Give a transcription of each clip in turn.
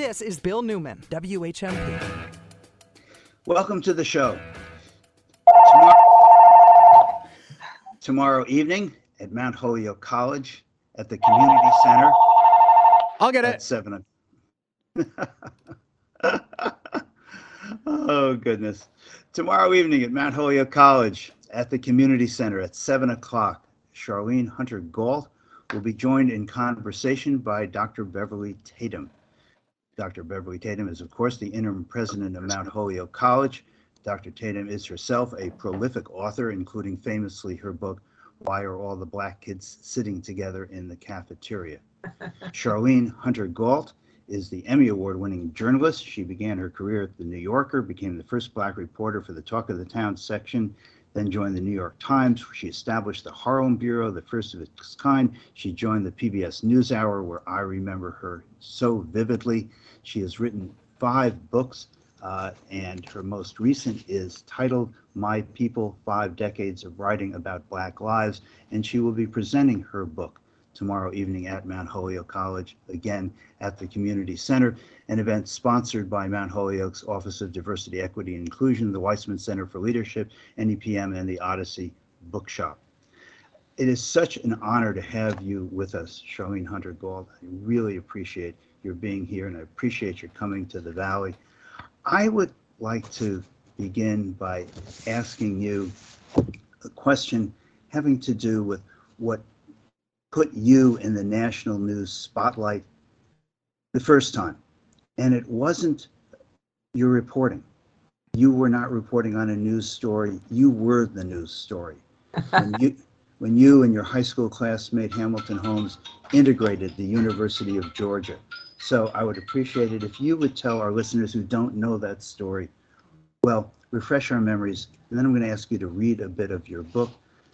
This is Bill Newman, WHMP. Welcome to the show. Tomorrow, tomorrow evening at Mount Holyoke College at the Community Center I'll get at it. 7. o- oh, goodness. Tomorrow evening at Mount Holyoke College at the Community Center at 7 o'clock, Charlayne Hunter Gault will be joined in conversation by Dr. Beverly Tatum. Dr. Beverly Tatum is, of course, the interim president of Mount Holyoke College. Dr. Tatum is herself a prolific author, including famously her book, Why Are All the Black Kids Sitting Together in the Cafeteria? Charlayne Hunter Gault is the Emmy Award winning journalist. She began her career at The New Yorker, became the first black reporter for the Talk of the Town section, then joined the New York Times, where she established the Harlem Bureau, the first of its kind. She joined the PBS NewsHour, where I remember her so vividly. She has written five books, uh, and her most recent is titled My People Five Decades of Writing About Black Lives, and she will be presenting her book tomorrow evening at Mount Holyoke College, again at the Community Center, an event sponsored by Mount Holyoke's Office of Diversity, Equity, and Inclusion, the Weissman Center for Leadership, NEPM, and the Odyssey Bookshop. It is such an honor to have you with us, Charlayne Hunter Gault. I really appreciate your being here and I appreciate your coming to the Valley. I would like to begin by asking you a question having to do with what put you in the national news spotlight the first time. And it wasn't your reporting. You were not reporting on a news story. You were the news story. When you, when you and your high school classmate Hamilton Holmes integrated the University of Georgia. So I would appreciate it if you would tell our listeners who don't know that story, well, refresh our memories. And then I'm going to ask you to read a bit of your book.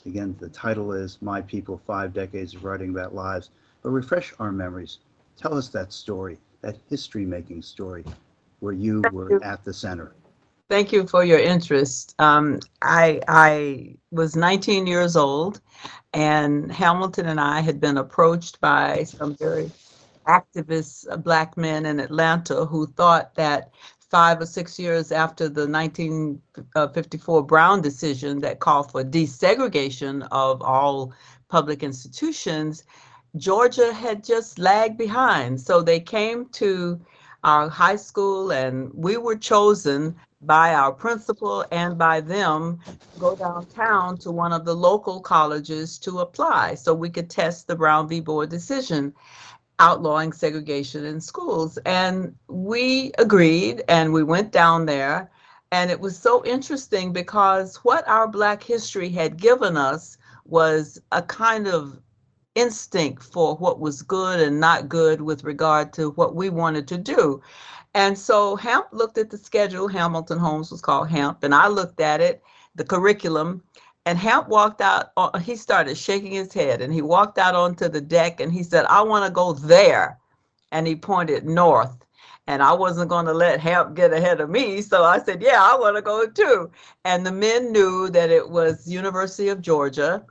Again, the title is My People Five Decades of Writing About Lives. But refresh our memories. Tell us that story, that history making story where you were at the center. Thank you for your interest. Um, I, I was 19 years old, and Hamilton and I had been approached by some very activist uh, black men in Atlanta who thought that five or six years after the 1954 uh, Brown decision that called for desegregation of all public institutions, Georgia had just lagged behind. So they came to our high school, and we were chosen by our principal and by them to go downtown to one of the local colleges to apply so we could test the Brown v. Board decision outlawing segregation in schools. And we agreed and we went down there. And it was so interesting because what our Black history had given us was a kind of instinct for what was good and not good with regard to what we wanted to do. And so Hamp looked at the schedule. Hamilton Holmes was called Hamp, and I looked at it, the curriculum, and Hamp walked out. uh, He started shaking his head, and he walked out onto the deck, and he said, "I want to go there," and he pointed north. And I wasn't going to let Hamp get ahead of me, so I said, "Yeah, I want to go too." And the men knew that it was University of Georgia,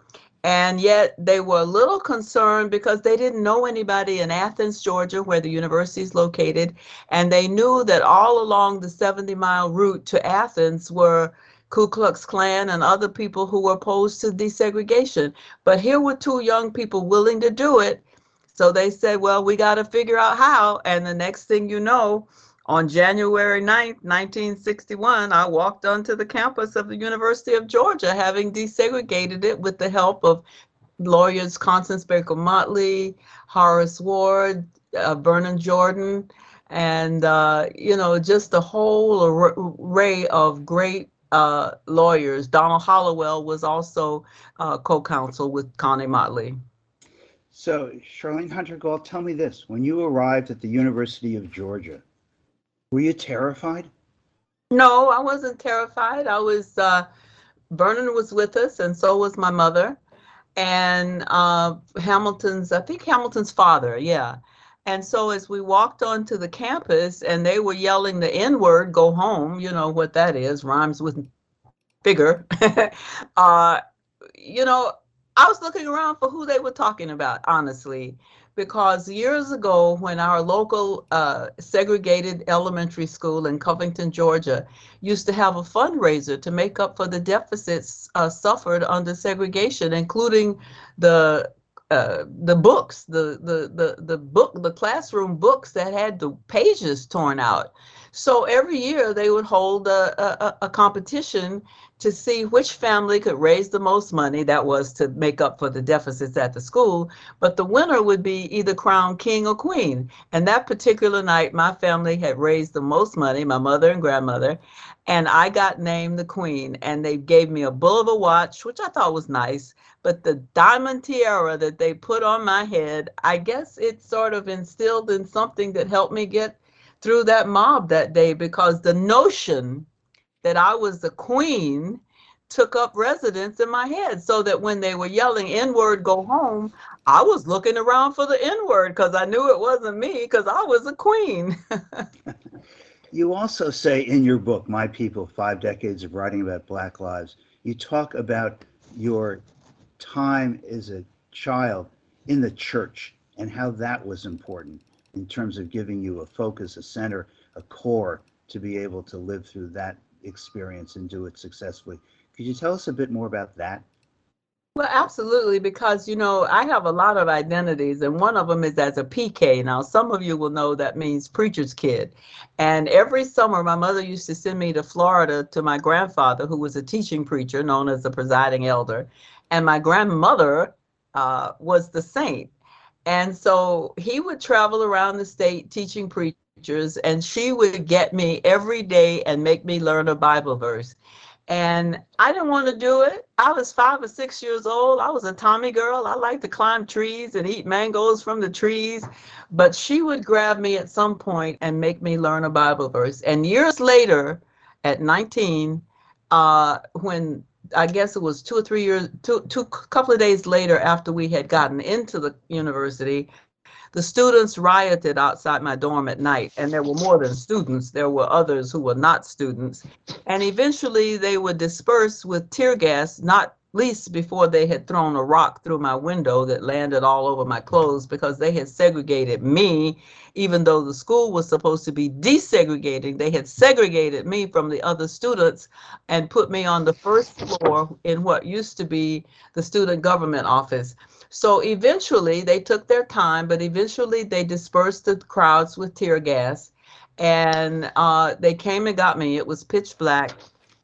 and yet they were a little concerned because they didn't know anybody in Athens, Georgia, where the university is located. And they knew that all along the 70 mile route to Athens were Ku Klux Klan and other people who were opposed to desegregation. But here were two young people willing to do it. So they said, well, we got to figure out how. And the next thing you know, on January 9th, 1961, I walked onto the campus of the University of Georgia, having desegregated it with the help of lawyers Constance Baker Motley, Horace Ward, uh, Vernon Jordan, and uh, you know just a whole ar- array of great uh, lawyers. Donald Hollowell was also uh, co-counsel with Connie Motley. So, Charlayne Hunter Gault, tell me this. When you arrived at the University of Georgia, were you terrified? No, I wasn't terrified. I was. Uh, Vernon was with us, and so was my mother, and uh, Hamilton's. I think Hamilton's father. Yeah. And so as we walked onto the campus, and they were yelling the N word, "Go home!" You know what that is? Rhymes with bigger. uh, you know, I was looking around for who they were talking about, honestly, because years ago, when our local uh, segregated elementary school in Covington, Georgia, used to have a fundraiser to make up for the deficits uh, suffered under segregation, including the uh, the books, the, the the the book, the classroom books that had the pages torn out. So every year they would hold a, a, a competition to see which family could raise the most money. That was to make up for the deficits at the school. But the winner would be either crowned king or queen. And that particular night, my family had raised the most money, my mother and grandmother, and I got named the queen. And they gave me a Bulova watch, which I thought was nice. But the diamond tiara that they put on my head, I guess it sort of instilled in something that helped me get through that mob that day because the notion that I was the queen took up residence in my head so that when they were yelling N word, go home, I was looking around for the N word because I knew it wasn't me because I was a queen. you also say in your book, My People Five Decades of Writing About Black Lives, you talk about your time as a child in the church and how that was important in terms of giving you a focus, a center, a core to be able to live through that experience and do it successfully. Could you tell us a bit more about that? Well, absolutely, because you know, I have a lot of identities, and one of them is as a PK. Now, some of you will know that means preacher's kid. And every summer, my mother used to send me to Florida to my grandfather, who was a teaching preacher known as the presiding elder. And my grandmother uh, was the saint. And so he would travel around the state teaching preachers and she would get me every day and make me learn a Bible verse. And I didn't want to do it. I was five or six years old. I was a Tommy girl. I liked to climb trees and eat mangoes from the trees. But she would grab me at some point and make me learn a Bible verse. And years later, at 19, uh, when I guess it was two or three years, two, two couple of days later after we had gotten into the university, the students rioted outside my dorm at night, and there were more than students, there were others who were not students. And eventually they would disperse with tear gas, not least before they had thrown a rock through my window that landed all over my clothes because they had segregated me, even though the school was supposed to be desegregating. They had segregated me from the other students and put me on the first floor in what used to be the student government office. So eventually they took their time, but eventually they dispersed the crowds with tear gas. And uh, they came and got me. It was pitch black.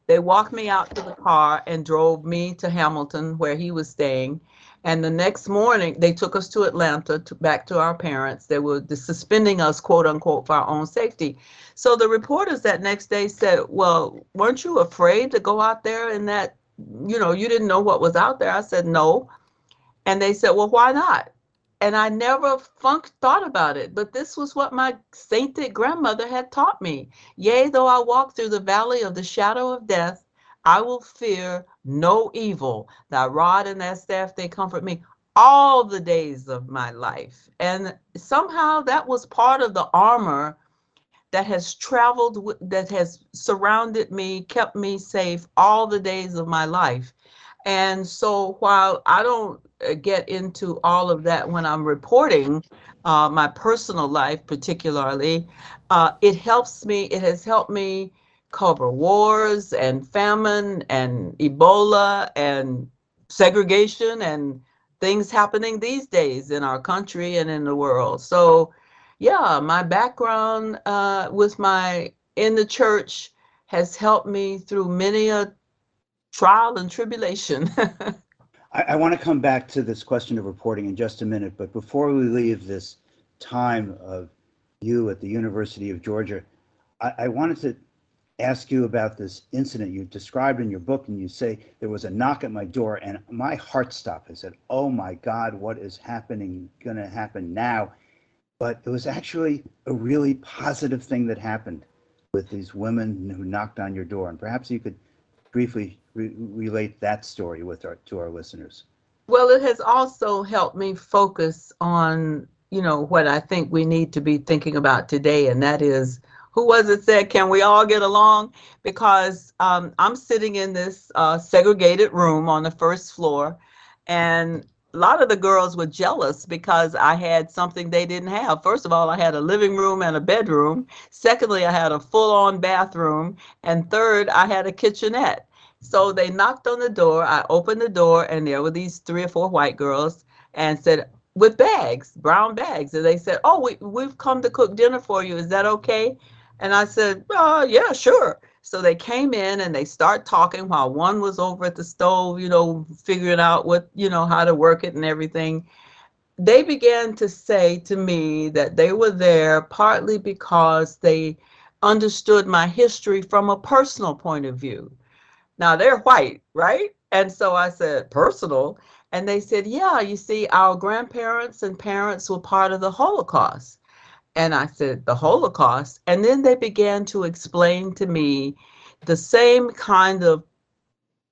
They walked me out to the car and drove me to Hamilton, where he was staying. And the next morning, they took us to Atlanta, to, back to our parents. They were suspending us, quote unquote, for our own safety. So the reporters that next day said, Well, weren't you afraid to go out there and that, you know, you didn't know what was out there? I said, No. And they said, well, why not? And I never funk thought about it, but this was what my sainted grandmother had taught me. Yea, though I walk through the valley of the shadow of death, I will fear no evil. Thy rod and thy staff, they comfort me all the days of my life. And somehow that was part of the armor that has traveled, that has surrounded me, kept me safe all the days of my life. And so while I don't get into all of that when I'm reporting uh, my personal life, particularly, uh, it helps me, it has helped me cover wars and famine and Ebola and segregation and things happening these days in our country and in the world. So, yeah, my background uh, with my in the church has helped me through many a trial and tribulation. I, I want to come back to this question of reporting in just a minute, but before we leave this time of you at the University of Georgia, I, I wanted to ask you about this incident you described in your book, and you say there was a knock at my door, and my heart stopped. I said, "Oh my God, what is happening? Going to happen now?" But it was actually a really positive thing that happened with these women who knocked on your door, and perhaps you could briefly re- relate that story with our to our listeners? Well, it has also helped me focus on, you know, what I think we need to be thinking about today, and that is who was it said, can we all get along? Because um, I'm sitting in this uh, segregated room on the first floor, And a lot of the girls were jealous because I had something they didn't have. First of all, I had a living room and a bedroom. Secondly, I had a full on bathroom. And third, I had a kitchenette. So they knocked on the door. I opened the door, and there were these three or four white girls and said, with bags, brown bags. And they said, Oh, we, we've come to cook dinner for you. Is that okay? And I said, uh, Yeah, sure. So they came in and they start talking while one was over at the stove, you know, figuring out what, you know, how to work it and everything. They began to say to me that they were there partly because they understood my history from a personal point of view. Now they're white, right? And so I said, personal. And they said, yeah, you see, our grandparents and parents were part of the Holocaust. And I said, The Holocaust. And then they began to explain to me the same kind of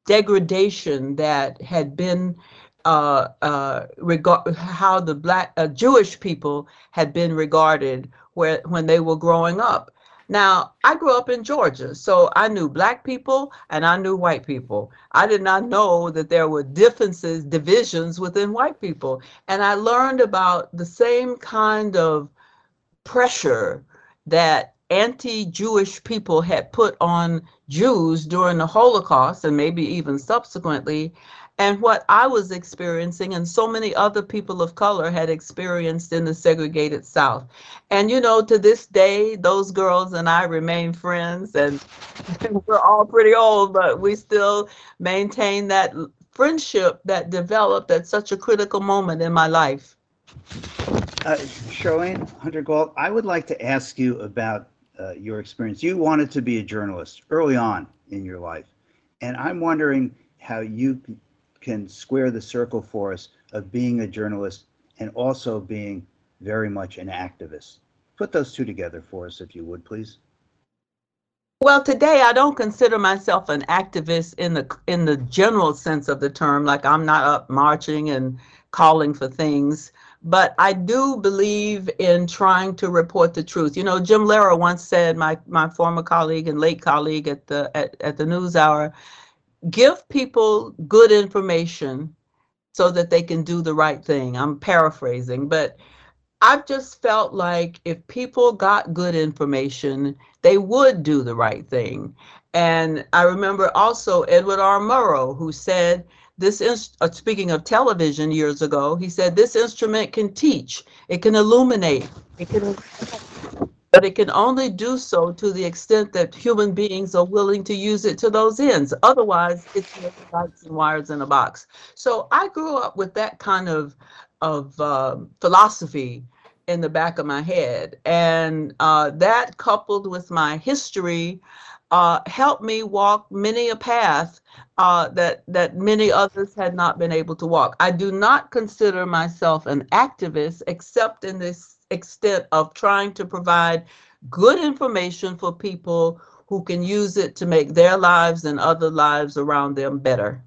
degradation that had been uh, uh, regard how the black uh, Jewish people had been regarded where when they were growing up. Now, I grew up in Georgia, so I knew black people and I knew white people. I did not know that there were differences, divisions within white people. And I learned about the same kind of pressure that anti-Jewish people had put on Jews during the Holocaust and maybe even subsequently, and what I was experiencing and so many other people of color had experienced in the segregated South. And you know, to this day, those girls and I remain friends, and we're all pretty old, but we still maintain that friendship that developed at such a critical moment in my life. Uh, Charlayne Hunter Gault, I would like to ask you about uh, your experience. You wanted to be a journalist early on in your life, and I'm wondering how you can square the circle for us of being a journalist and also being very much an activist. Put those two together for us, if you would, please. Well, today I don't consider myself an activist in the in the general sense of the term. Like I'm not up marching and calling for things but I do believe in trying to report the truth. You know, Jim Lehrer once said, my my former colleague and late colleague at the at, at the News Hour, give people good information so that they can do the right thing. I'm paraphrasing, but I've just felt like if people got good information, they would do the right thing. And I remember also Edward R. Murrow, who said this is uh, speaking of television years ago he said this instrument can teach it can illuminate it can but it can only do so to the extent that human beings are willing to use it to those ends. Otherwise it's lights and wires in a box. So i grew up with that kind of of uh, philosophy in the back of my head. And uh, that coupled with my history uh, helped me walk many a path uh, that that many others had not been able to walk. I do not consider myself an activist, except in this extent of trying to provide good information for people who can use it to make their lives and other lives around them better.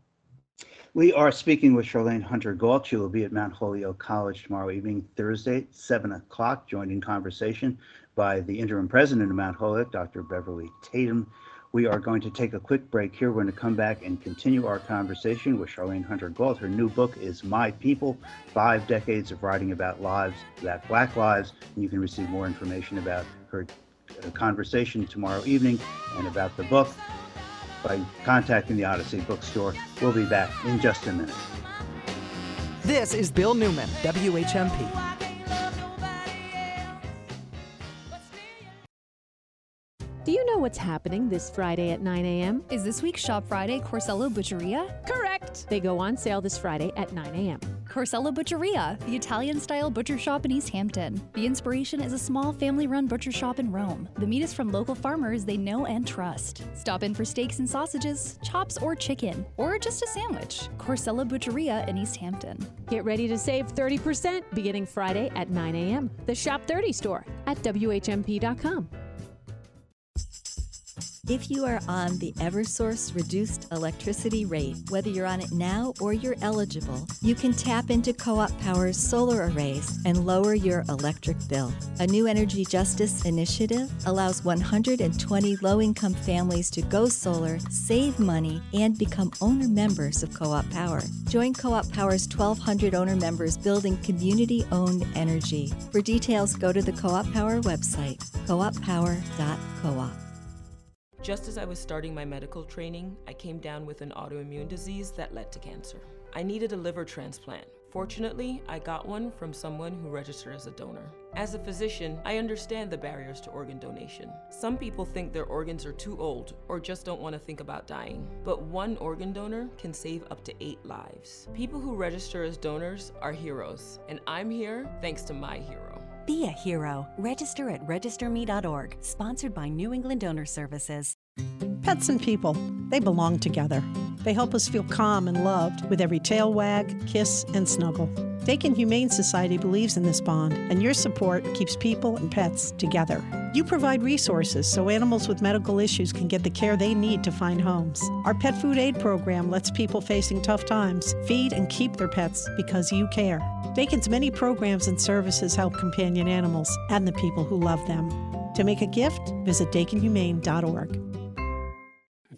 We are speaking with Charlayne Hunter Gault. She will be at Mount Holyoke College tomorrow evening, Thursday, 7 o'clock, joined in conversation by the interim president of Mount Holyoke, Dr. Beverly Tatum. We are going to take a quick break here. We're going to come back and continue our conversation with Charlayne Hunter Gault. Her new book is My People Five Decades of Writing About Lives, That Black Lives. And you can receive more information about her uh, conversation tomorrow evening and about the book by contacting the Odyssey Bookstore. We'll be back in just a minute. This is Bill Newman, WHMP. Do you know what's happening this Friday at 9 a.m.? Is this week's Shop Friday Corsello Butcheria? Correct! They go on sale this Friday at 9 a.m. Corsello Butcheria, the Italian style butcher shop in East Hampton. The inspiration is a small family run butcher shop in Rome. The meat is from local farmers they know and trust. Stop in for steaks and sausages, chops or chicken, or just a sandwich. Corsello Butcheria in East Hampton. Get ready to save 30% beginning Friday at 9 a.m. The Shop 30 store at WHMP.com. If you are on the Eversource reduced electricity rate, whether you're on it now or you're eligible, you can tap into Co op Power's solar arrays and lower your electric bill. A new energy justice initiative allows 120 low income families to go solar, save money, and become owner members of Co op Power. Join Co op Power's 1,200 owner members building community owned energy. For details, go to the Co op Power website, cooppower.coop. Just as I was starting my medical training, I came down with an autoimmune disease that led to cancer. I needed a liver transplant. Fortunately, I got one from someone who registered as a donor. As a physician, I understand the barriers to organ donation. Some people think their organs are too old or just don't want to think about dying. But one organ donor can save up to eight lives. People who register as donors are heroes, and I'm here thanks to my hero. Be a hero. Register at registerme.org, sponsored by New England Donor Services. Pets and people, they belong together. They help us feel calm and loved with every tail wag, kiss, and snuggle. Dakin Humane Society believes in this bond, and your support keeps people and pets together. You provide resources so animals with medical issues can get the care they need to find homes. Our pet food aid program lets people facing tough times feed and keep their pets because you care. Dakin's many programs and services help companion animals and the people who love them. To make a gift, visit dakinhumane.org.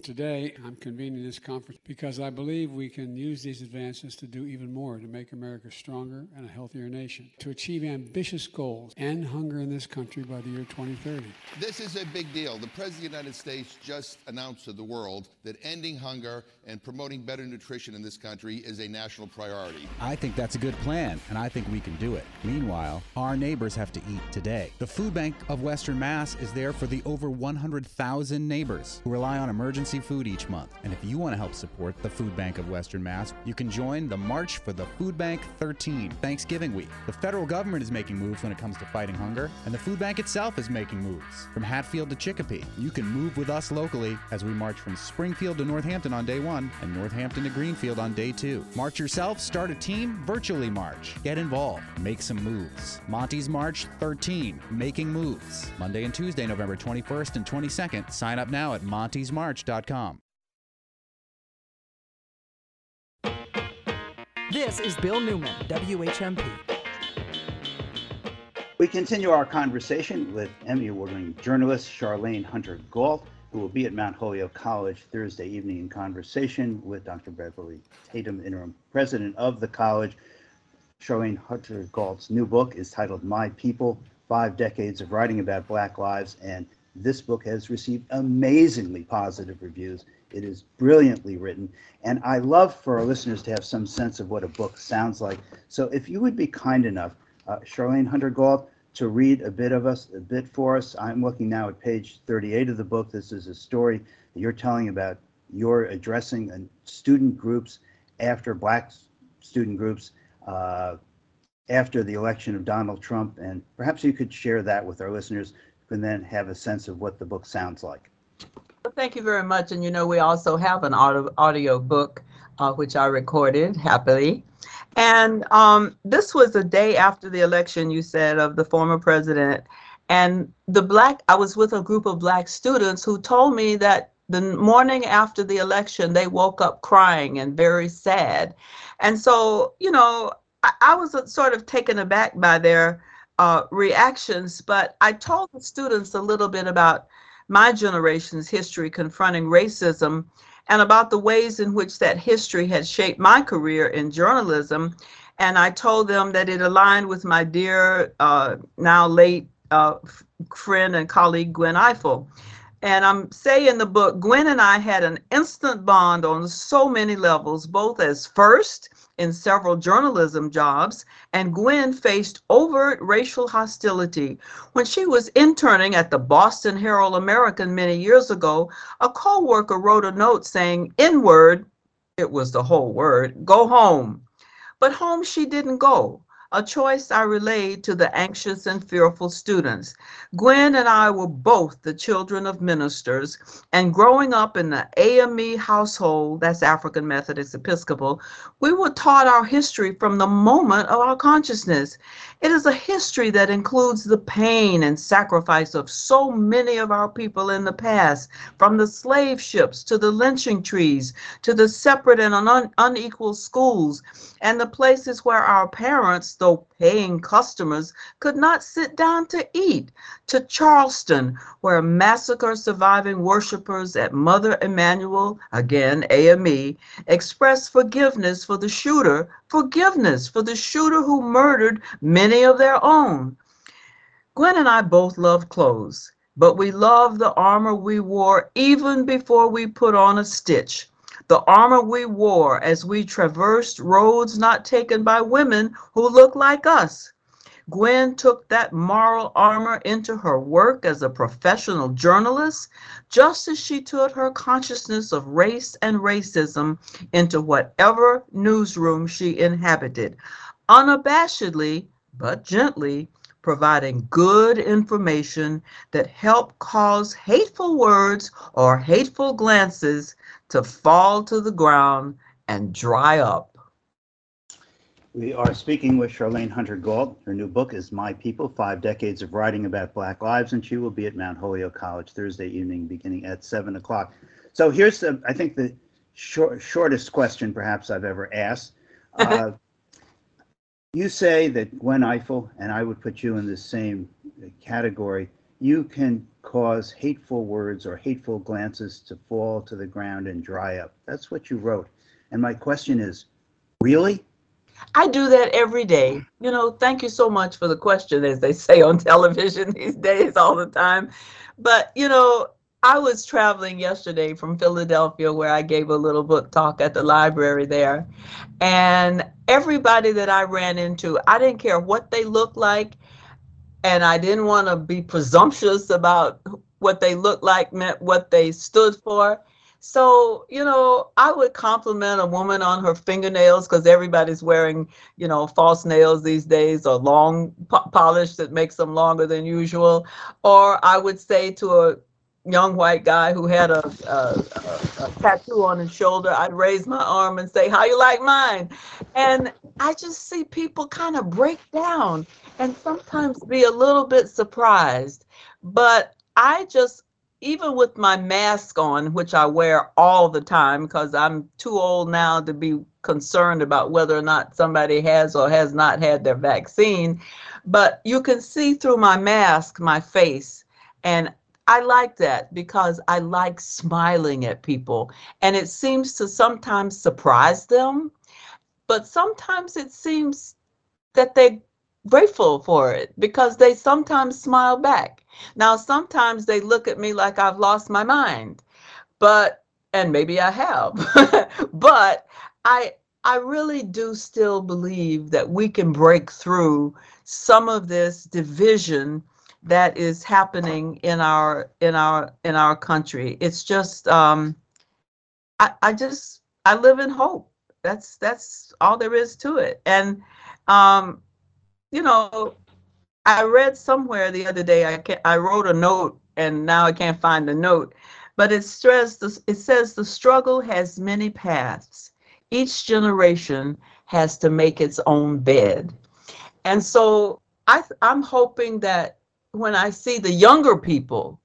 Today, I'm convening this conference because I believe we can use these advances to do even more to make America stronger and a healthier nation, to achieve ambitious goals, and hunger in this country by the year 2030. This is a big deal. The President of the United States just announced to the world that ending hunger and promoting better nutrition in this country is a national priority. I think that's a good plan, and I think we can do it. Meanwhile, our neighbors have to eat today. The Food Bank of Western Mass is there for the over 100,000 neighbors who rely on emergency food each month. And if you want to help support the Food Bank of Western Mass, you can join the March for the Food Bank 13 Thanksgiving week. The federal government is making moves when it comes to fighting hunger, and the food bank itself is making moves. From Hatfield to Chicopee, you can move with us locally as we march from Springfield to Northampton on day one and Northampton to Greenfield on day two. March yourself, start a team, virtually march. Get involved, make some moves. Monty's March 13, making moves. Monday and Tuesday, November 21st and 22nd. Sign up now at montysmarch.com. This is Bill Newman, WHMP. We continue our conversation with Emmy Award winning journalist Charlayne Hunter Gault, who will be at Mount Holyoke College Thursday evening in conversation with Dr. Beverly Tatum, interim president of the college. Charlayne Hunter Gault's new book is titled My People Five Decades of Writing About Black Lives, and this book has received amazingly positive reviews. It is brilliantly written, and I love for our listeners to have some sense of what a book sounds like. So, if you would be kind enough, uh, Charlayne Hunter Gault, to read a bit of us, a bit for us. I'm looking now at page 38 of the book. This is a story that you're telling about you're addressing student groups after black student groups uh, after the election of Donald Trump, and perhaps you could share that with our listeners, can then have a sense of what the book sounds like. Well, thank you very much. And you know, we also have an audio, audio book, uh, which I recorded happily. And um, this was the day after the election, you said, of the former president. And the black, I was with a group of black students who told me that the morning after the election, they woke up crying and very sad. And so, you know, I, I was sort of taken aback by their uh, reactions, but I told the students a little bit about my generation's history confronting racism and about the ways in which that history had shaped my career in journalism. And I told them that it aligned with my dear, uh, now late uh, friend and colleague, Gwen Ifill. And I'm saying in the book, Gwen and I had an instant bond on so many levels, both as first in several journalism jobs, and Gwen faced overt racial hostility. When she was interning at the Boston Herald American many years ago, a co-worker wrote a note saying, N-word, it was the whole word, go home. But home she didn't go. A choice I relayed to the anxious and fearful students. Gwen and I were both the children of ministers, and growing up in the AME household, that's African Methodist Episcopal, we were taught our history from the moment of our consciousness. It is a history that includes the pain and sacrifice of so many of our people in the past, from the slave ships to the lynching trees to the separate and un unequal schools, and the places where our parents, though paying customers, could not sit down to eat, to Charleston, where massacre surviving worshipers at Mother Emanuel, again AME, expressed forgiveness for the shooter, forgiveness for the shooter who murdered many of their own. Gwen and I both loved clothes, but we loved the armor we wore even before we put on a stitch the armor we wore as we traversed roads not taken by women who looked like us. Gwen took that moral armor into her work as a professional journalist, just as she took her consciousness of race and racism into whatever newsroom she inhabited, unabashedly but gently providing good information that help cause hateful words or hateful glances to fall to the ground and dry up. We are speaking with Charlayne Hunter Gault. Her new book is My People Five Decades of Writing About Black Lives, and she will be at Mount Holyoke College Thursday evening beginning at 7 o'clock. So here's, the, I think, the short, shortest question perhaps I've ever asked. Uh, you say that Gwen Ifill, and I would put you in the same category, you can cause hateful words or hateful glances to fall to the ground and dry up. That's what you wrote. And my question is, really? I do that every day. You know, thank you so much for the question, as they say on television these days all the time. But, you know, I was traveling yesterday from Philadelphia where I gave a little book talk at the library there. And everybody that I ran into, I didn't care what they looked like and I didn't want to be presumptuous about what they looked like meant what they stood for. So, you know, I would compliment a woman on her fingernails because everybody's wearing, you know, false nails these days or long po- polish that makes them longer than usual. Or I would say to a young white guy who had a, a, a, a, tattoo on his shoulder, I'd raise my arm and say, How you like mine? And I just see people kind of break down and sometimes be a little bit surprised. But I just, even with my mask on, which I wear all the time because I'm too old now to be concerned about whether or not somebody has or has not had their vaccine, but you can see through my mask my face. And I like that because I like smiling at people. And it seems to sometimes surprise them, but sometimes it seems that they're grateful for it because they sometimes smile back. Now, sometimes they look at me like I've lost my mind, but, and maybe I have, but I, I really do still believe that we can break through some of this division that is happening in our in our in our country. It's just um, I, I just I live in hope. That's that's all there is to it. And um, you know, I read somewhere the other day. I can, I wrote a note, and now I can't find the note. But it stressed. It says the struggle has many paths. Each generation has to make its own bed. And so I, I'm hoping that when I see the younger people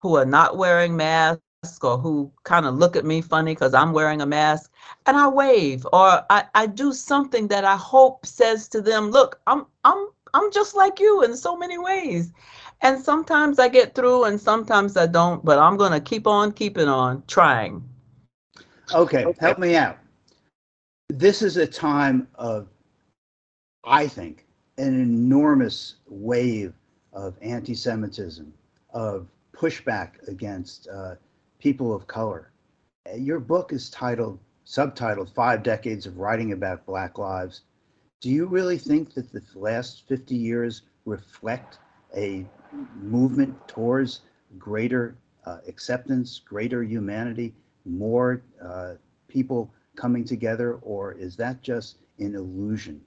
who are not wearing masks or who kind of look at me funny because I'm wearing a mask and I wave or I, I do something that I hope says to them, look, I'm I'm I'm just like you in so many ways. And sometimes I get through and sometimes I don't, but I'm gonna keep on keeping on trying. Okay, help me out. This is a time of I think an enormous wave of anti Semitism, of pushback against uh, people of color. Your book is titled, subtitled Five Decades of Writing About Black Lives. Do you really think that the last 50 years reflect a movement towards greater uh, acceptance, greater humanity, more uh, people coming together, or is that just an illusion?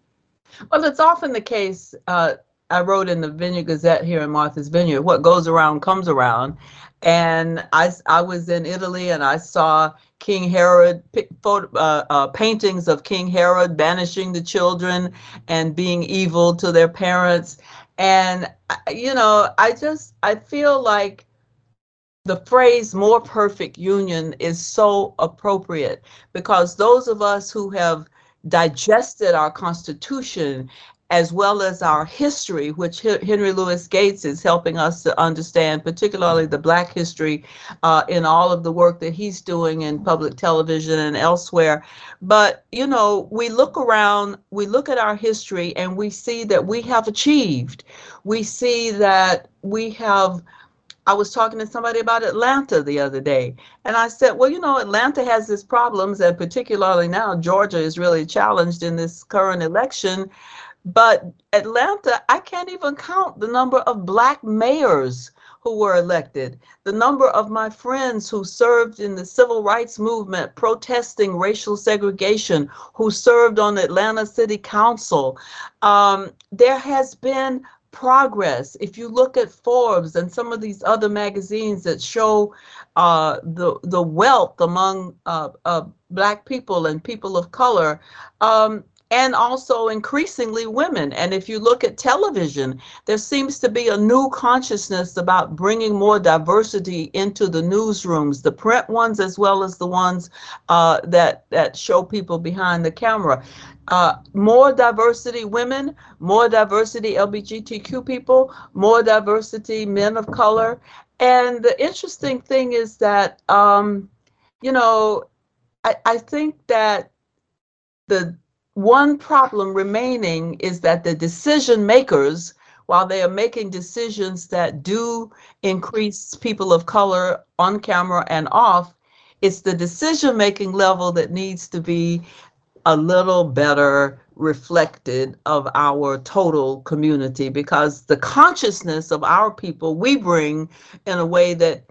Well, it's often the case. Uh, I wrote in the Vineyard Gazette here in Martha's Vineyard, what goes around comes around. And I, I was in Italy and I saw King Herod, uh, uh, paintings of King Herod banishing the children and being evil to their parents. And, you know, I just, I feel like the phrase more perfect union is so appropriate because those of us who have digested our Constitution as well as our history, which Henry Louis Gates is helping us to understand, particularly the Black history uh, in all of the work that he's doing in public television and elsewhere. But, you know, we look around, we look at our history, and we see that we have achieved. We see that we have. I was talking to somebody about Atlanta the other day, and I said, well, you know, Atlanta has its problems, and particularly now, Georgia is really challenged in this current election. But Atlanta, I can't even count the number of black mayors who were elected, the number of my friends who served in the civil rights movement protesting racial segregation, who served on Atlanta City Council. Um, there has been progress. If you look at Forbes and some of these other magazines that show uh, the the wealth among uh, uh, Black people and people of color, um, and also increasingly women. And if you look at television, there seems to be a new consciousness about bringing more diversity into the newsrooms, the print ones as well as the ones uh, that that show people behind the camera. Uh, more diversity women, more diversity LGBTQ people, more diversity men of color. And the interesting thing is that, um, you know, I, I think that the one problem remaining is that the decision makers, while they are making decisions that do increase people of color on camera and off, it's the decision making level that needs to be a little better reflected of our total community because the consciousness of our people we bring in a way that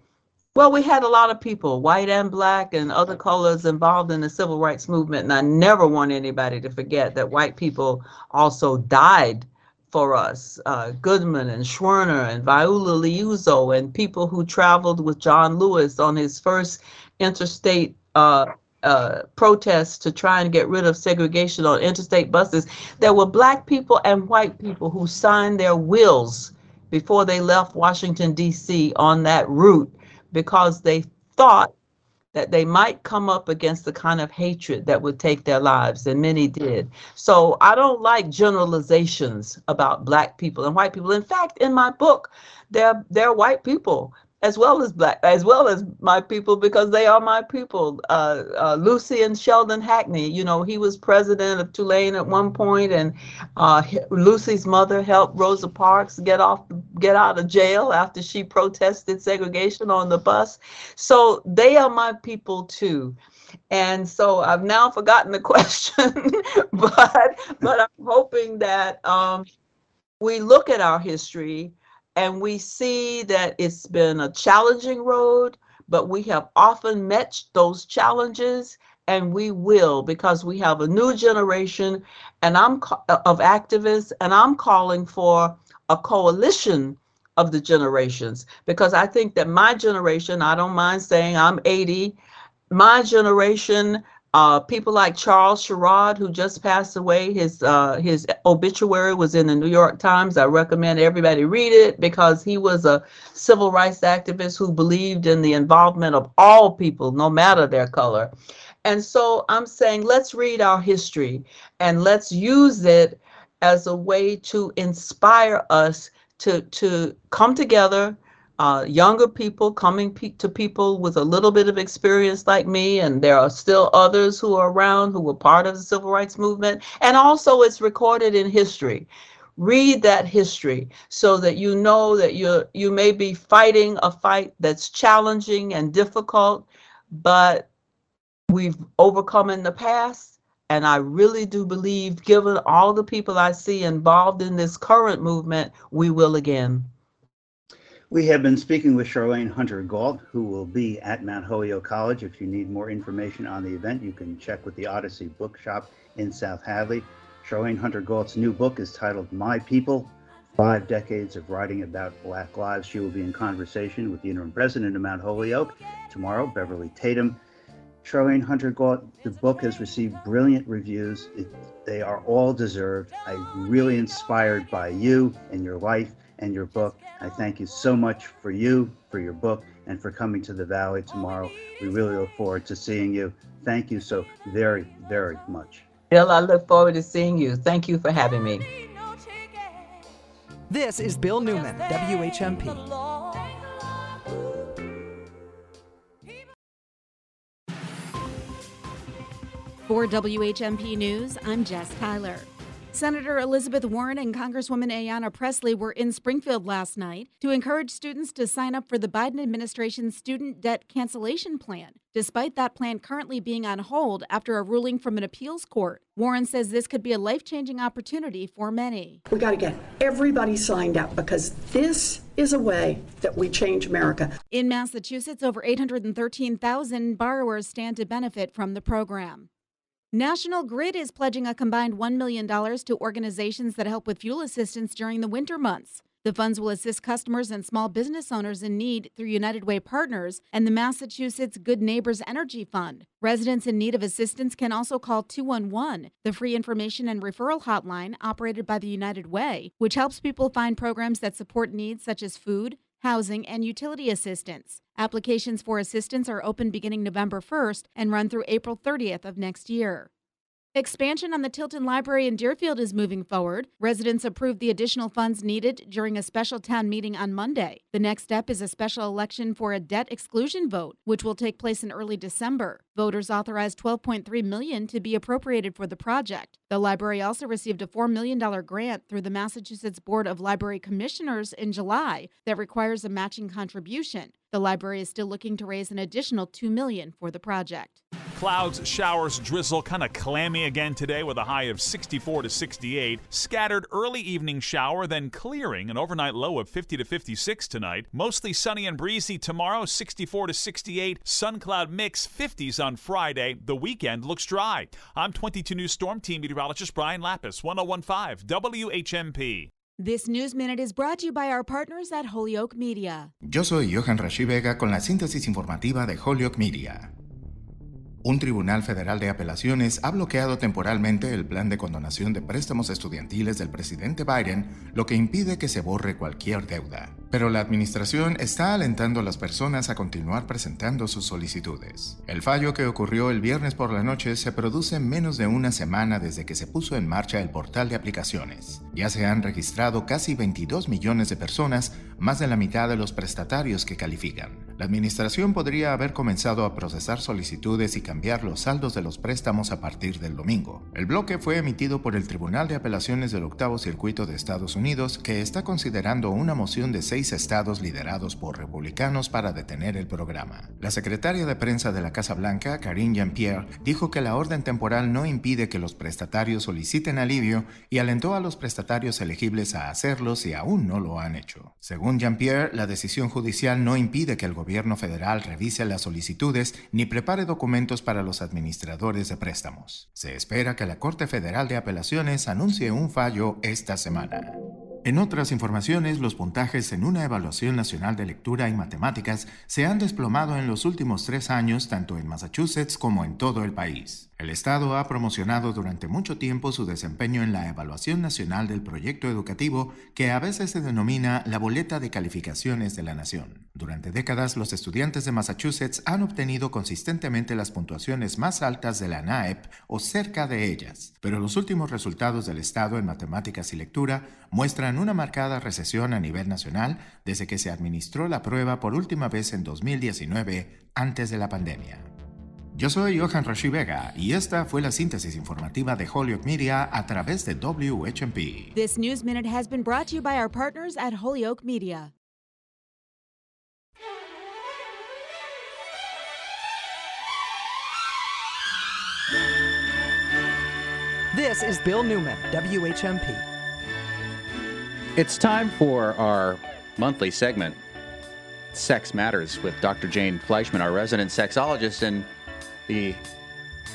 well, we had a lot of people, white and black and other colors, involved in the civil rights movement. And I never want anybody to forget that white people also died for us. Uh, Goodman and Schwerner and Viola Liuzzo and people who traveled with John Lewis on his first interstate uh, uh, protests to try and get rid of segregation on interstate buses. There were black people and white people who signed their wills before they left Washington, D.C. on that route because they thought that they might come up against the kind of hatred that would take their lives, and many did. So I don't like generalizations about black people and white people. In fact, in my book, they're they're white people as well as black, as well as my people, because they are my people. Uh, uh, Lucy and Sheldon Hackney, you know, he was president of Tulane at one point, and uh, Lucy's mother helped Rosa Parks get off, get out of jail after she protested segregation on the bus. So they are my people too. And so I've now forgotten the question, but but I'm hoping that um, we look at our history and we see that it's been a challenging road, but we have often met those challenges and we will because we have a new generation and I'm uh, of activists and I'm calling for a coalition of the generations. Because I think that my generation, I don't mind saying I'm 80, my generation uh, people like Charles Sherrod, who just passed away, his uh, his obituary was in the New York Times. I recommend everybody read it because he was a civil rights activist who believed in the involvement of all people, no matter their color. And so I'm saying, let's read our history and let's use it as a way to inspire us to to come together uh, younger people coming pe- to people with a little bit of experience like me, and there are still others who are around who were part of the civil rights movement. And also, it's recorded in history. Read that history so that you know that you you may be fighting a fight that's challenging and difficult, but we've overcome in the past. And I really do believe, given all the people I see involved in this current movement, we will again. We have been speaking with Charlayne Hunter Gault, who will be at Mount Holyoke College. If you need more information on the event, you can check with the Odyssey Bookshop in South Hadley. Charlayne Hunter Gault's new book is titled My People Five Decades of Writing About Black Lives. She will be in conversation with the interim president of Mount Holyoke tomorrow, Beverly Tatum. Charlayne Hunter Gault, the book has received brilliant reviews. It, they are all deserved. I'm really inspired by you and your life and your book. I thank you so much for you, for your book, and for coming to the Valley tomorrow. We really look forward to seeing you. Thank you so very, very much. Bill, I look forward to seeing you. Thank you for having me. This is Bill Newman, WHMP. For WHMP News, I'm Jess Tyler. Senator Elizabeth Warren and Congresswoman Ayanna Pressley were in Springfield last night to encourage students to sign up for the Biden administration's student debt cancellation plan, despite that plan currently being on hold after a ruling from an appeals court. Warren says this could be a life changing opportunity for many. We got to get everybody signed up because this is a way that we change America. In Massachusetts, over 813,000 borrowers stand to benefit from the program. National Grid is pledging a combined $1 million to organizations that help with fuel assistance during the winter months. The funds will assist customers and small business owners in need through United Way Partners and the Massachusetts Good Neighbors Energy Fund. Residents in need of assistance can also call 211, the free information and referral hotline operated by the United Way, which helps people find programs that support needs such as food, housing, and utility assistance. Applications for assistance are open beginning November 1st and run through April 30th of next year. Expansion on the Tilton Library in Deerfield is moving forward. Residents approved the additional funds needed during a special town meeting on Monday. The next step is a special election for a debt exclusion vote, which will take place in early December. Voters authorized 12.3 million to be appropriated for the project. The library also received a $4 million grant through the Massachusetts Board of Library Commissioners in July that requires a matching contribution. The library is still looking to raise an additional 2 million for the project. Clouds, showers, drizzle, kind of clammy again today with a high of 64 to 68. Scattered early evening shower, then clearing, an overnight low of 50 to 56 tonight. Mostly sunny and breezy tomorrow, 64 to 68. Sun cloud mix, 50s on Friday. The weekend looks dry. I'm 22 News Storm Team meteorologist Brian Lapis, 1015 WHMP. This News Minute is brought to you by our partners at Holyoke Media. Yo soy Johan Rashi Vega con la síntesis informativa de Holyoke Media. Un tribunal federal de apelaciones ha bloqueado temporalmente el plan de condonación de préstamos estudiantiles del presidente Biden, lo que impide que se borre cualquier deuda. Pero la administración está alentando a las personas a continuar presentando sus solicitudes. El fallo que ocurrió el viernes por la noche se produce menos de una semana desde que se puso en marcha el portal de aplicaciones. Ya se han registrado casi 22 millones de personas, más de la mitad de los prestatarios que califican. La administración podría haber comenzado a procesar solicitudes y cambiar los saldos de los préstamos a partir del domingo. El bloque fue emitido por el Tribunal de Apelaciones del Octavo Circuito de Estados Unidos, que está considerando una moción de seis estados liderados por republicanos para detener el programa. La secretaria de prensa de la Casa Blanca, Karine Jean-Pierre, dijo que la orden temporal no impide que los prestatarios soliciten alivio y alentó a los prestatarios elegibles a hacerlo si aún no lo han hecho. Según Jean-Pierre, la decisión judicial no impide que el gobierno federal revise las solicitudes ni prepare documentos para los administradores de préstamos. Se espera que la Corte Federal de Apelaciones anuncie un fallo esta semana. En otras informaciones, los puntajes en una evaluación nacional de lectura y matemáticas se han desplomado en los últimos tres años tanto en Massachusetts como en todo el país. El Estado ha promocionado durante mucho tiempo su desempeño en la evaluación nacional del proyecto educativo que a veces se denomina la boleta de calificaciones de la nación. Durante décadas, los estudiantes de Massachusetts han obtenido consistentemente las puntuaciones más altas de la NAEP o cerca de ellas, pero los últimos resultados del Estado en matemáticas y lectura muestran una marcada recesión a nivel nacional desde que se administró la prueba por última vez en 2019 antes de la pandemia. Yo soy Johan Rashi Vega y esta fue la síntesis informativa de Holyoke Media a través de WHMP. This News Minute has been brought to you by our partners at Holyoke Media. This is Bill Newman, WHMP. It's time for our monthly segment, Sex Matters, with Dr. Jane Fleishman, our resident sexologist. And the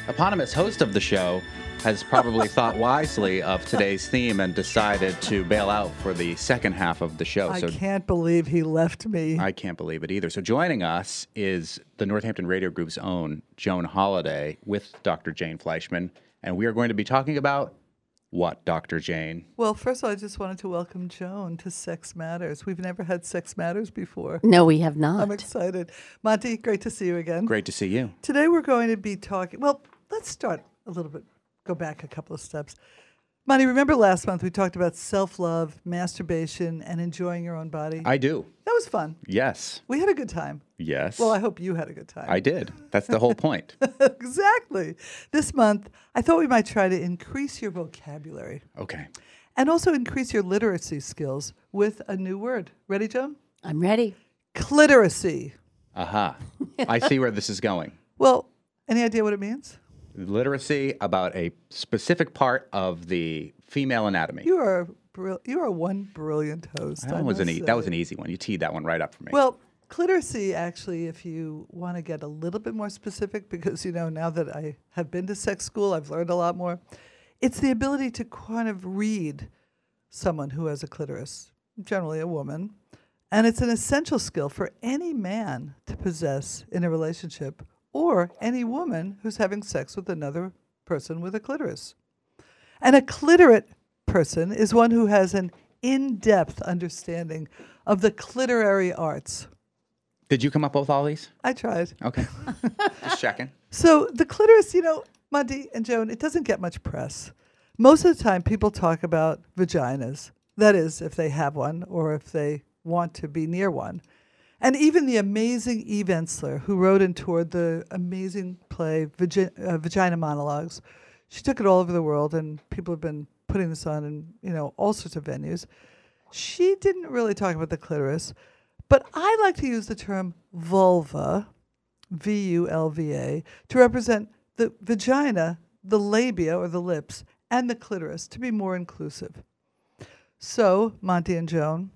eponymous host of the show has probably thought wisely of today's theme and decided to bail out for the second half of the show. I so can't believe he left me. I can't believe it either. So joining us is the Northampton Radio Group's own Joan Holiday with Dr. Jane Fleishman, and we are going to be talking about what, Dr. Jane? Well, first of all, I just wanted to welcome Joan to Sex Matters. We've never had Sex Matters before. No, we have not. I'm excited. Monte, great to see you again. Great to see you. Today we're going to be talking. Well, let's start a little bit, go back a couple of steps. Monte, remember last month we talked about self love, masturbation, and enjoying your own body? I do. That was fun. Yes. We had a good time. Yes. Well, I hope you had a good time. I did. That's the whole point. exactly. This month, I thought we might try to increase your vocabulary Okay. and also increase your literacy skills with a new word. Ready, Joan? I'm ready. Cliteracy. Aha. I see where this is going. Well, any idea what it means? Literacy about a specific part of the female anatomy. You are brill- you are one brilliant host. That was an e- that was an easy one. You teed that one right up for me. Well, cliteracy, actually, if you want to get a little bit more specific, because, you know, now that I have been to sex school, I've learned a lot more. It's the ability to kind of read someone who has a clitoris, generally a woman. And it's an essential skill for any man to possess in a relationship or any woman who's having sex with another person with a clitoris. And a clitorate person is one who has an in depth understanding of the clitorary arts. Did you come up with all these? I tried. Okay. Just checking. So the clitoris, you know, Monte and Joan, it doesn't get much press. Most of the time, people talk about vaginas. That is, if they have one or if they want to be near one. And even the amazing Eve Ensler, who wrote and toured the amazing play uh, Vagina Monologues, she took it all over the world, and people have been putting this on in you know all sorts of venues. She didn't really talk about the clitoris, but I like to use the term vulva, V U L V A, to represent the vagina, the labia or the lips, and the clitoris to be more inclusive. So, Monte and Joan,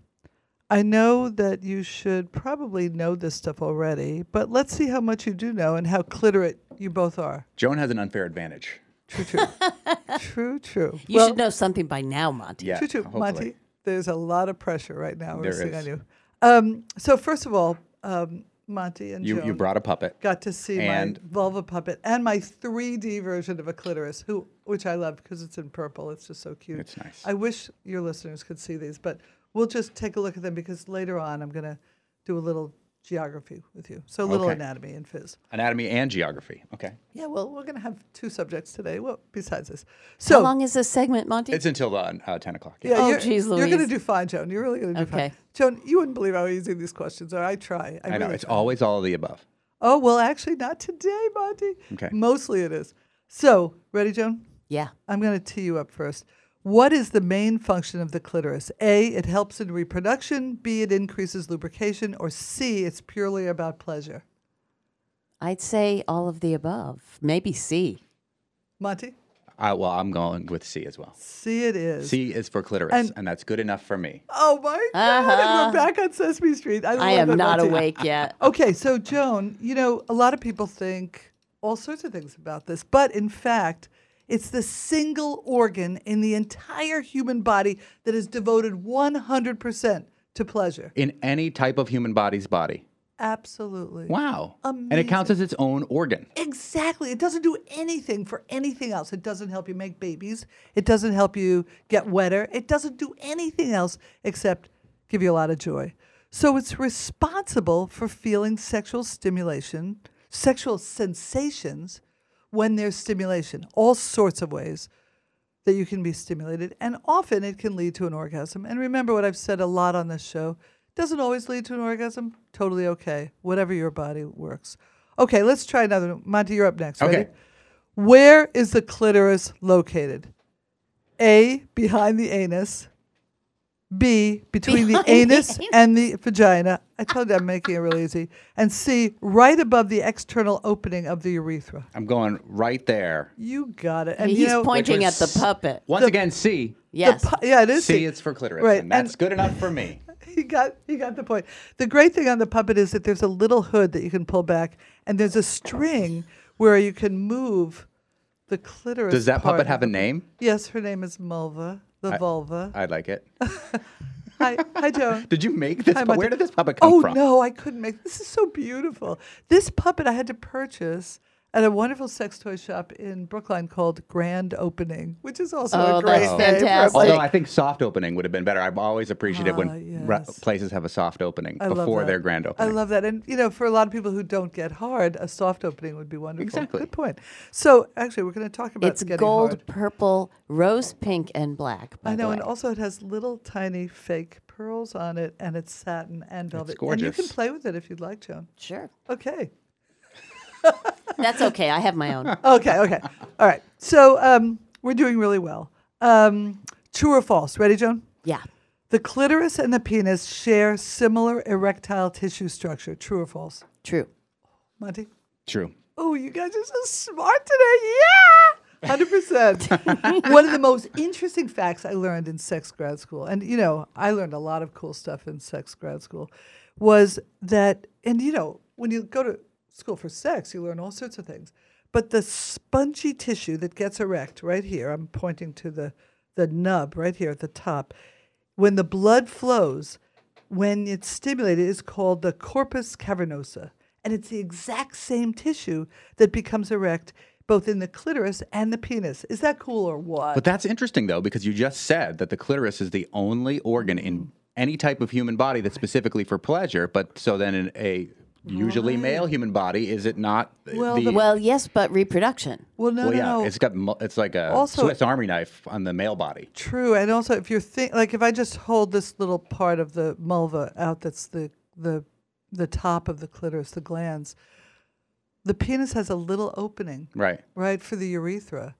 I know that you should probably know this stuff already, but let's see how much you do know and how clitorate you both are. Joan has an unfair advantage. True, true. true, true. You Well, should know something by now, Monte. Yeah, True, true. hopefully. Monte, there's a lot of pressure right now There resting on you. Um, so, first of all, um, Monte and You Joan you brought a puppet. got to see and my vulva puppet and my 3D version of a clitoris, who which I love because it's in purple. It's just so cute. It's nice. I wish your listeners could see these, but we'll just take a look at them because later on I'm going to do a little geography with you. So a little Okay. anatomy and phys. anatomy and geography. Okay. Yeah, well, we're going to have two subjects today. Well, besides this. So How So long is this segment, Monte? It's until uh, uh, 10 o'clock. yeah, Oh, you're, geez, you're going to do fine, Joan. You're really going to do Okay. fine. Joan, you wouldn't believe how easy these questions are. I try. I, I know. It's try. always all of the above. Oh, well, actually, not today, Monte. Okay. Mostly it is. So, ready, Joan? Yeah. I'm going to tee you up first. What is the main function of the clitoris? A, it helps in reproduction. B, it increases lubrication. Or C, it's purely about pleasure. I'd say all of the above. Maybe C. Monte? Uh, well, I'm going with C as well. C, it is. C is for clitoris, And- and, that's good enough for me. Oh my God! And Uh-huh. we're back on Sesame Street. I, I am not Monte. awake yet. Okay, so Joan, you know, a lot of people think all sorts of things about this, but in fact, it's the single organ in the entire human body that is devoted 100% to pleasure. In any type of human body's body. Absolutely. Wow. Amazing. And it counts as its own organ. Exactly. It doesn't do anything for anything else. It doesn't help you make babies. It doesn't help you get wetter. It doesn't do anything else except give you a lot of joy. So it's responsible for feeling sexual stimulation, sexual sensations when there's stimulation, all sorts of ways that you can be stimulated. And often it can lead to an orgasm. And remember what I've said a lot on this show doesn't always lead to an orgasm. Totally okay. Whatever your body works. Okay, let's try another. one. Monte, you're up next. Ready? Okay. Where is the clitoris located? A, behind the anus. B, between the anus and the vagina. I told you I'm making it real easy. And C, right above the external opening of the urethra. I'm going right there. You got it. And He's you know, pointing at the puppet. Once The- again, C. Yes. pu- yeah, it is C, C. it's for clitoris. Right, And that's and- good enough for me. he got he got the point. The great thing on the puppet is that there's a little hood that you can pull back, and there's a string where you can move the clitoris. Does that part puppet have a name? Yes, her name is Mulva, the I- vulva. I like it. Hi, hi, Joan. Did you make this? Hi, pu- Where did this puppet oh, come oh, from? no, I couldn't make. This is so beautiful. This puppet I had to purchase at a wonderful sex toy shop in Brookline called Grand Opening, which is also Oh, a great that's name. for a fantastic. Although I think soft opening would have been better. I've always appreciated Ah, when ra- yes. places have a soft opening I before their grand opening. I love that. And, you know, for a lot of people who don't get hard, a soft opening would be wonderful. Exactly. Good point. So, actually, we're going to talk about It's getting gold, hard. purple, rose pink, and black. By I know, the way. and also it has little tiny fake pearls on it, and it's satin and velvet. Gorgeous. And you can play with it if you'd like, Joan. Sure. Okay. That's okay. I have my own. okay, okay. All right. So um, we're doing really well. Um, true or false? Ready, Joan? Yeah. The clitoris and the penis share similar erectile tissue structure. True or false? True. Monte? True. Oh, you guys are so smart today. Yeah! 100%. One of the most interesting facts I learned in sex grad school, and you know, I learned a lot of cool stuff in sex grad school, was that, and you know, when you go to school for sex, you learn all sorts of things. But the spongy tissue that gets erect right here, I'm pointing to the, the nub right here at the top, when the blood flows, when it's stimulated, is called the corpus cavernosa. And it's the exact same tissue that becomes erect both in the clitoris and the penis. Is that cool or what? But that's interesting though, because you just said that the clitoris is the only organ in mm. any type of human body that's specifically for pleasure. But so then in a usually male human body, is it not? Well, the, the- Well, yes, but reproduction. well, no, well, no, yeah, no. it's got mu- it's like a Also- Swiss Army knife on the male body. True, and also if you're think like if I just hold this little part of the mulva out, that's the the the top of the clitoris, the glands. The penis has a little opening, Right. right, for the urethra.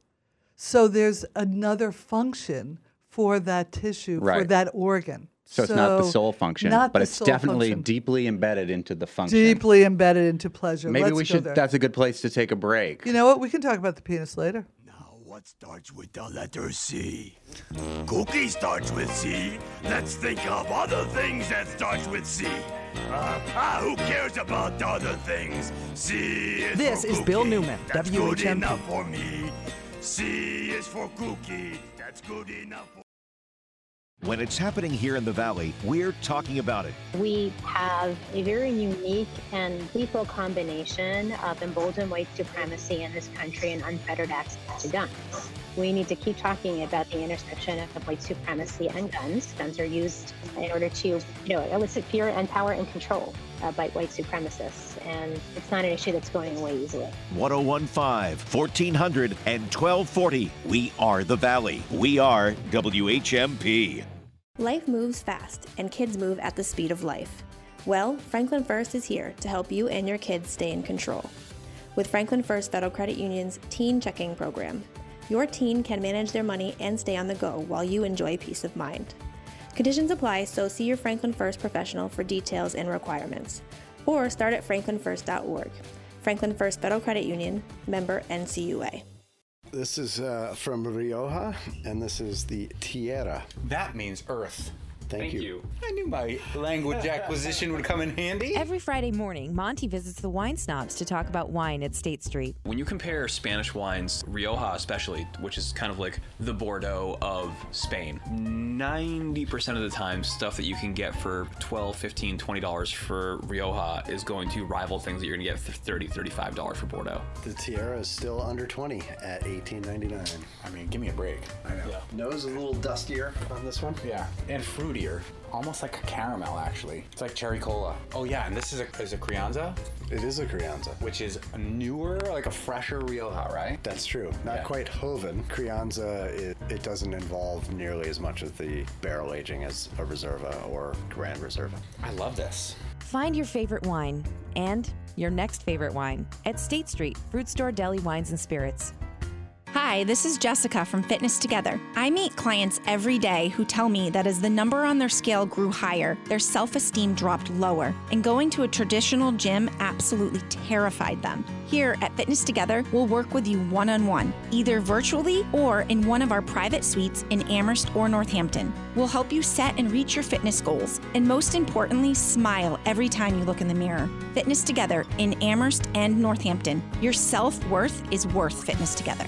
So there's another function for that tissue, for that organ. So it's not the sole function, not but it's definitely function. deeply embedded into the function. deeply embedded into pleasure. Maybe Let's we go should. there. That's a good place to take a break. You know what? We can talk about the penis later. Now, what starts with the letter C? Cookie starts with C. Let's think of other things that starts with C. Uh, ah, who cares about other things? C is This for is Bill. Newman, That's good enough for me. C is for cookie. That's good enough for When it's happening here in the Valley, we're talking about it. We have a very unique and lethal combination of emboldened white supremacy in this country and unfettered access to guns. We need to keep talking about the intersection of white supremacy and guns. Guns are used in order to, you know, elicit fear and power and control uh, by white supremacists, and it's not an issue that's going away easily. 1015, 1400, and 1240. We are the Valley. We are WHMP. Life moves fast, and kids move at the speed of life. Well, Franklin First is here to help you and your kids stay in control. With Franklin First Federal Credit Union's Teen Checking Program, your teen can manage their money and stay on the go while you enjoy peace of mind. Conditions apply, so see your Franklin First professional for details and requirements. Or start at franklinfirst.org. Franklin First Federal Credit Union, member NCUA. This is uh, from Rioja, and this is the Tierra. That means earth. Thank, you. I knew my language acquisition would come in handy. Every Friday morning, Monte visits the wine snobs to talk about wine at State Street. When you compare Spanish wines, Rioja especially, which is kind of like the Bordeaux of Spain, 90% of the time, stuff that you can get for $12, $15, $20 for Rioja is going to rival things that you're going to get for $30, $35 for Bordeaux. The Tierra is still under 20 at 18.99. I mean, give me a break. I know. Nose is a little dustier on this one. Yeah, and fruitier. Almost like a caramel, actually. It's like cherry cola. Oh, yeah, and this is a, is a Crianza? It is a Crianza. Which is a newer, like a fresher Rioja, right? That's true. Not Yeah. quite Joven. Crianza, it, it doesn't involve nearly as much of the barrel aging as a Reserva or Grand Reserva. I love this. Find your favorite wine and your next favorite wine at State Street, Fruit Store Deli Wines and Spirits. Hi, this is Jessica from Fitness Together. I meet clients every day who tell me that as the number on their scale grew higher, their self esteem dropped lower, and going to a traditional gym absolutely terrified them. Here at Fitness Together, we'll work with you one on one, either virtually or in one of our private suites in Amherst or Northampton. We'll help you set and reach your fitness goals, and most importantly, smile every time you look in the mirror. Fitness Together in Amherst and Northampton. Your self worth is worth fitness together.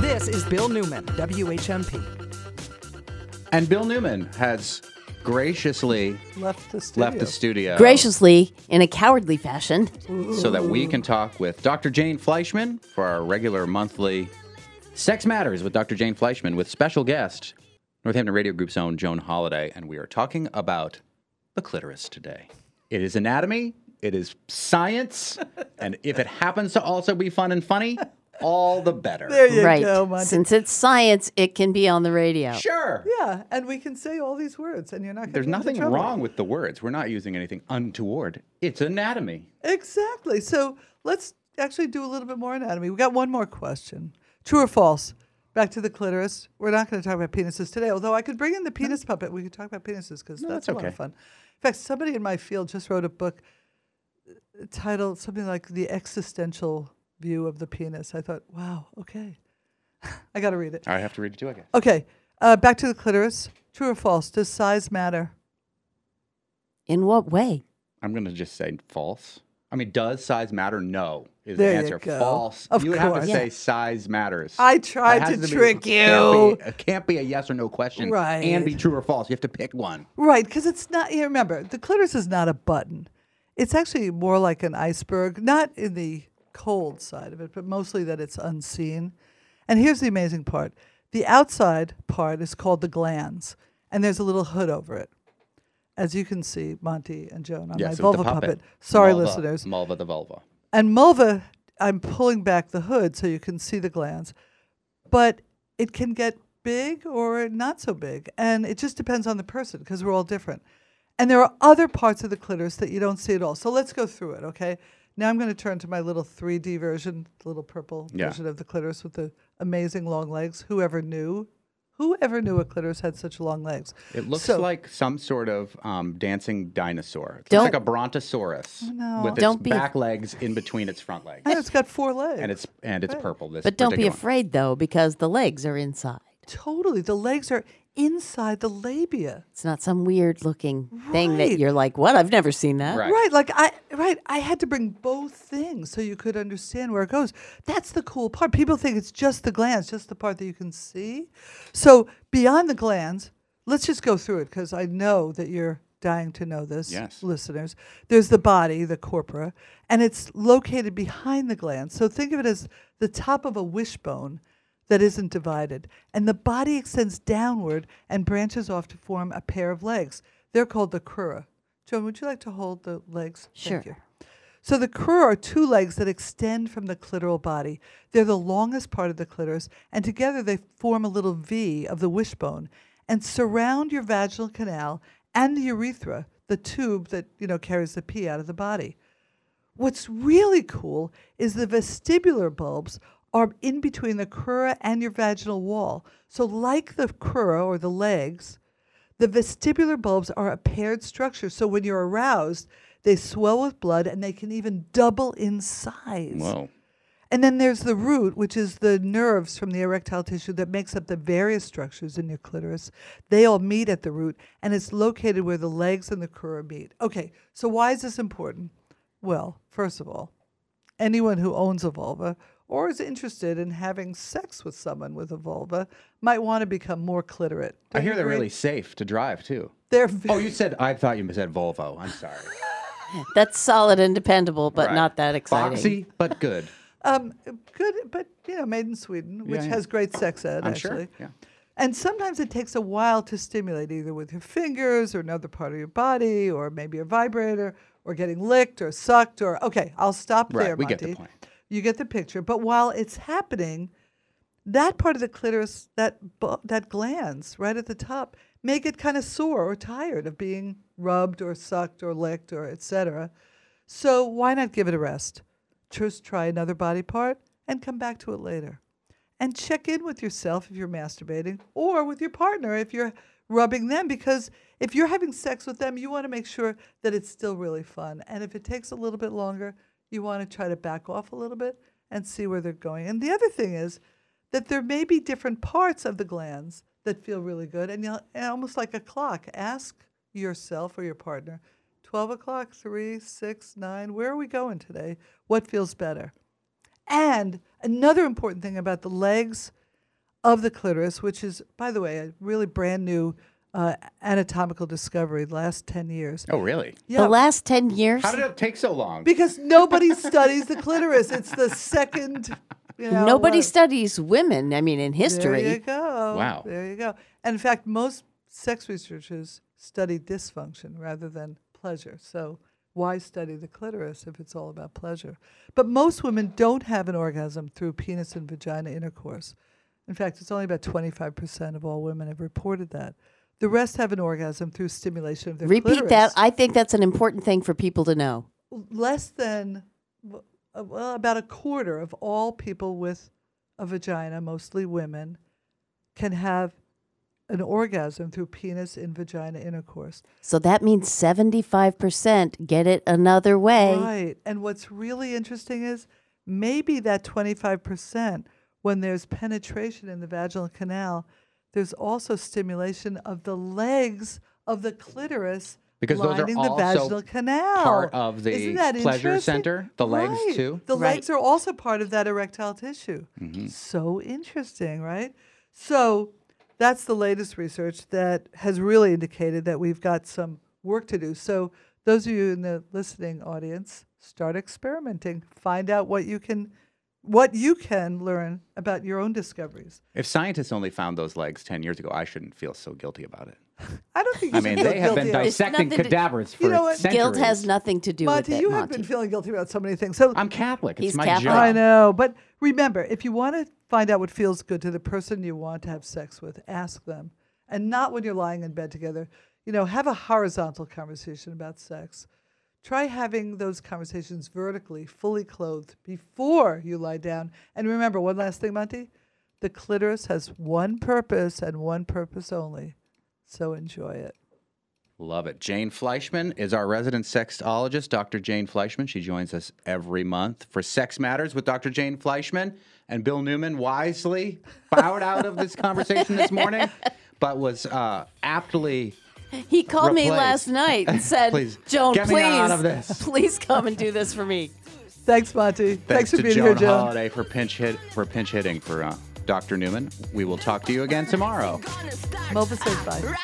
This is Bill Newman, WHMP. And Bill Newman has graciously Left the studio. left the studio Graciously, in a cowardly fashion. so that we can talk with Dr. Jane Fleishman for our regular monthly Sex Matters with Dr. Jane Fleishman with special guest Northampton Radio Group's own Joan Holiday. And we are talking about the clitoris today. It is anatomy, it is science, and if it happens to also be fun and funny, all the better. There you right. Since it's science, it can be on the radio. Sure. Yeah, and we can say all these words, and you're not. gonna There's nothing trouble. wrong with the words. We're not using anything untoward. It's anatomy. Exactly. So let's actually do a little bit more anatomy. We got one more question. True or false? Back to the clitoris. We're not going to talk about penises today, although I could bring in the penis puppet. We could talk about penises because No, that's, that's a lot of fun. In fact, somebody in my field just wrote a book titled something like The Existential View of the Penis. I thought, wow, okay. I got to read it. I have to read it too, I guess. Okay, uh, back to the clitoris. True or false? Does size matter? In what way? I'm going to just say false. I mean, does size matter? No, is There the you answer. go. False. Of you would have to course. say Yeah. size matters. I tried has to be- trick can't you. be- It can't be a yes or no question. Right. And be true or false. You have to pick one. Right, because it's not. You remember, the clitoris is not a button. It's actually more like an iceberg, not in the cold side of it, but mostly that it's unseen. And here's the amazing part: the outside part is called the glands, and there's a little hood over it. As you can see, Monte and Joan on yes, my vulva puppet. Sorry, Mulva. listeners. Mulva the vulva. And mulva, I'm pulling back the hood so you can see the glands, but it can get big or not so big, and it just depends on the person because we're all different. And there are other parts of the clitoris that you don't see at all. So let's go through it, okay? Now I'm going to turn to my little 3D version, the little purple Yeah. version of the clitoris with the amazing long legs. Whoever knew? Whoever knew a clitoris had such long legs? It looks So- like some sort of um, dancing dinosaur. It looks Don't- like a brontosaurus know. with its Don't be af- back legs in between its front legs. And it's got four legs. and it's and it's Right. purple. This But don't be particular one. afraid, though, because the legs are inside. Totally. The legs are inside the labia. It's not some weird looking thing that Right. you're like, what? I've never seen that. Right. like I right, I had to bring both things so you could understand where it goes. That's the cool part. People think it's just the glands, just the part that you can see. So beyond the glands, let's just go through it because I know that you're dying to know this, Yes. listeners. There's the body, the corpora, and it's located behind the glands. So think of it as the top of a wishbone that isn't divided. And the body extends downward and branches off to form a pair of legs. They're called the crura. Joan, would you like to hold the legs? Thank Sure. you. So the crura are two legs that extend from the clitoral body. They're the longest part of the clitoris, and together they form a little V of the wishbone and surround your vaginal canal and the urethra, the tube that you know carries the pee out of the body. What's really cool is the vestibular bulbs are in between the crura and your vaginal wall. So, like the crura or the legs, the vestibular bulbs are a paired structure. So, when you're aroused, they swell with blood and they can even double in size. Whoa. And then there's the root, which is the nerves from the erectile tissue that makes up the various structures in your clitoris. They all meet at the root, and it's located where the legs and the crura meet. Okay, so why is this important? Well, first of all, anyone who owns a vulva or is interested in having sex with someone with a vulva might want to become more clitorate. I Don't hear you they're agree? really safe to drive too. They're Oh, you said I thought you said Volvo. I'm sorry. That's solid and dependable, but Right. not that exciting. Boxy, but good. Um, good, but you know, made in Sweden, which Yeah, yeah. has great sex ed I'm sure, actually. yeah. And sometimes it takes a while to stimulate, either with your fingers or another part of your body, or maybe a vibrator, or getting licked or sucked, or okay, I'll stop Right, there. we get the point. You get the picture. But while it's happening, that part of the clitoris, that that glands right at the top, may get kind of sore or tired of being rubbed or sucked or licked or etc. So why not give it a rest? Just try another body part and come back to it later. And check in with yourself if you're masturbating or with your partner if you're rubbing them because if you're having sex with them, you want to make sure that it's still really fun. And if it takes a little bit longer, you want to try to back off a little bit and see where they're going. And the other thing is that there may be different parts of the glands that feel really good. And you'll, almost like a clock, ask yourself or your partner 12 o'clock, 3, 6, 9, where are we going today? What feels better? And another important thing about the legs of the clitoris, which is, by the way, a really brand new uh, anatomical discovery the last 10 years. Oh, really? Yeah. The last 10 years? How did it take so long? Because nobody studies the clitoris. It's the second, you know. Nobody what- studies women, I mean, in history. There you go. Wow. There you go. And in fact, most sex researchers study dysfunction rather than pleasure. So why study the clitoris if it's all about pleasure? But most women don't have an orgasm through penis and vagina intercourse. In fact, it's only about 25% of all women have reported that. The rest have an orgasm through stimulation of their Repeat clitoris that. I think that's an important thing for people to know. less than uh, well about a quarter of all people with a vagina, mostly women, can have an orgasm through penis and vagina intercourse. So that means 75% get it another way. Right. And what's really interesting is maybe that 25% when there's penetration in the vaginal canal, there's also stimulation of the legs of the clitoris Because those are lining the also vaginal canal. part of the Isn't that pleasure center, the legs Right. too? The Right. legs are also part of that erectile tissue. Mhm. So interesting, right? So that's the latest research that has really indicated that we've got some work to do. So those of you in the listening audience, start experimenting. Find out what you can what you can learn about your own discoveries. If scientists only found those legs 10 years ago, I shouldn't feel so guilty about it. I don't think I mean, they have been guilty of- dissecting cadavers for You know what? centuries. Guilt has nothing to do Monte, with it. you have Monte. been feeling guilty about so many things. So I'm Catholic. It's He's my Catholic. job. I know, but remember, if you want to find out what feels good to the person you want to have sex with, ask them, and not when you're lying in bed together. You know, have a horizontal conversation about sex. Try having those conversations vertically, fully clothed, before you lie down. And remember, one last thing, Monte, the clitoris has one purpose and one purpose only. So enjoy it. Love it. Jane Fleishman is our resident sexologist, Dr. Jane Fleishman. She joins us every month for Sex Matters with Dr. Jane Fleishman. And Bill Newman wisely bowed out of this conversation this morning, but was uh, aptly. He called me last night and said, Please, Joan, get me please, out of this." please come and do this for me. Thanks, Monte. Thanks, for being Joan here, Joan. Holiday for pinch hit for pinch hitting for uh, Dr. Newman. We will talk to you again tomorrow. Mulva says bye.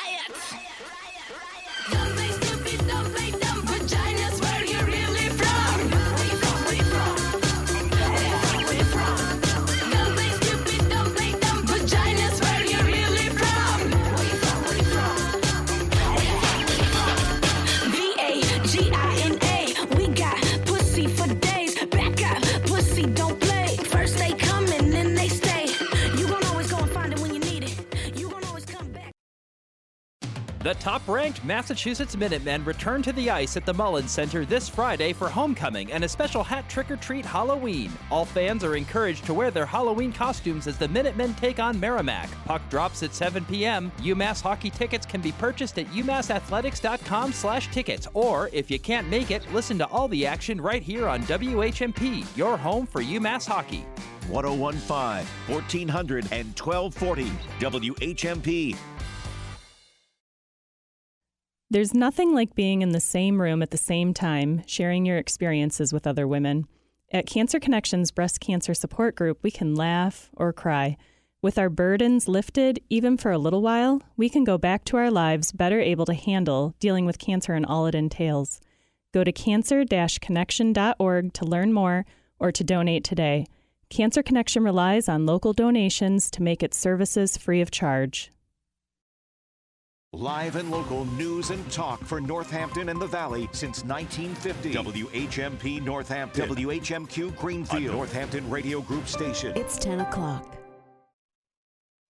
The top ranked Massachusetts Minutemen return to the ice at the Mullins Center this Friday for homecoming and a special hat trick or treat Halloween. All fans are encouraged to wear their Halloween costumes as the Minutemen take on Merrimack. Puck drops at 7 p.m. UMass hockey tickets can be purchased at umassathletics.com slash tickets, or if you can't make it, listen to all the action right here on WHMP, your home for UMass hockey. 1015, 1400, and 1240. WHMP. There's nothing like being in the same room at the same time, sharing your experiences with other women. At Cancer Connections Breast Cancer Support Group, we can laugh or cry. With our burdens lifted, even for a little while, we can go back to our lives better able to handle dealing with cancer and all it entails. Go to cancer connection.org to learn more or to donate today. Cancer Connection relies on local donations to make its services free of charge. Live and local news and talk for Northampton and the Valley since 1950. WHMP Northampton. WHMQ Greenfield. A Northampton Radio Group station. It's 10 o'clock.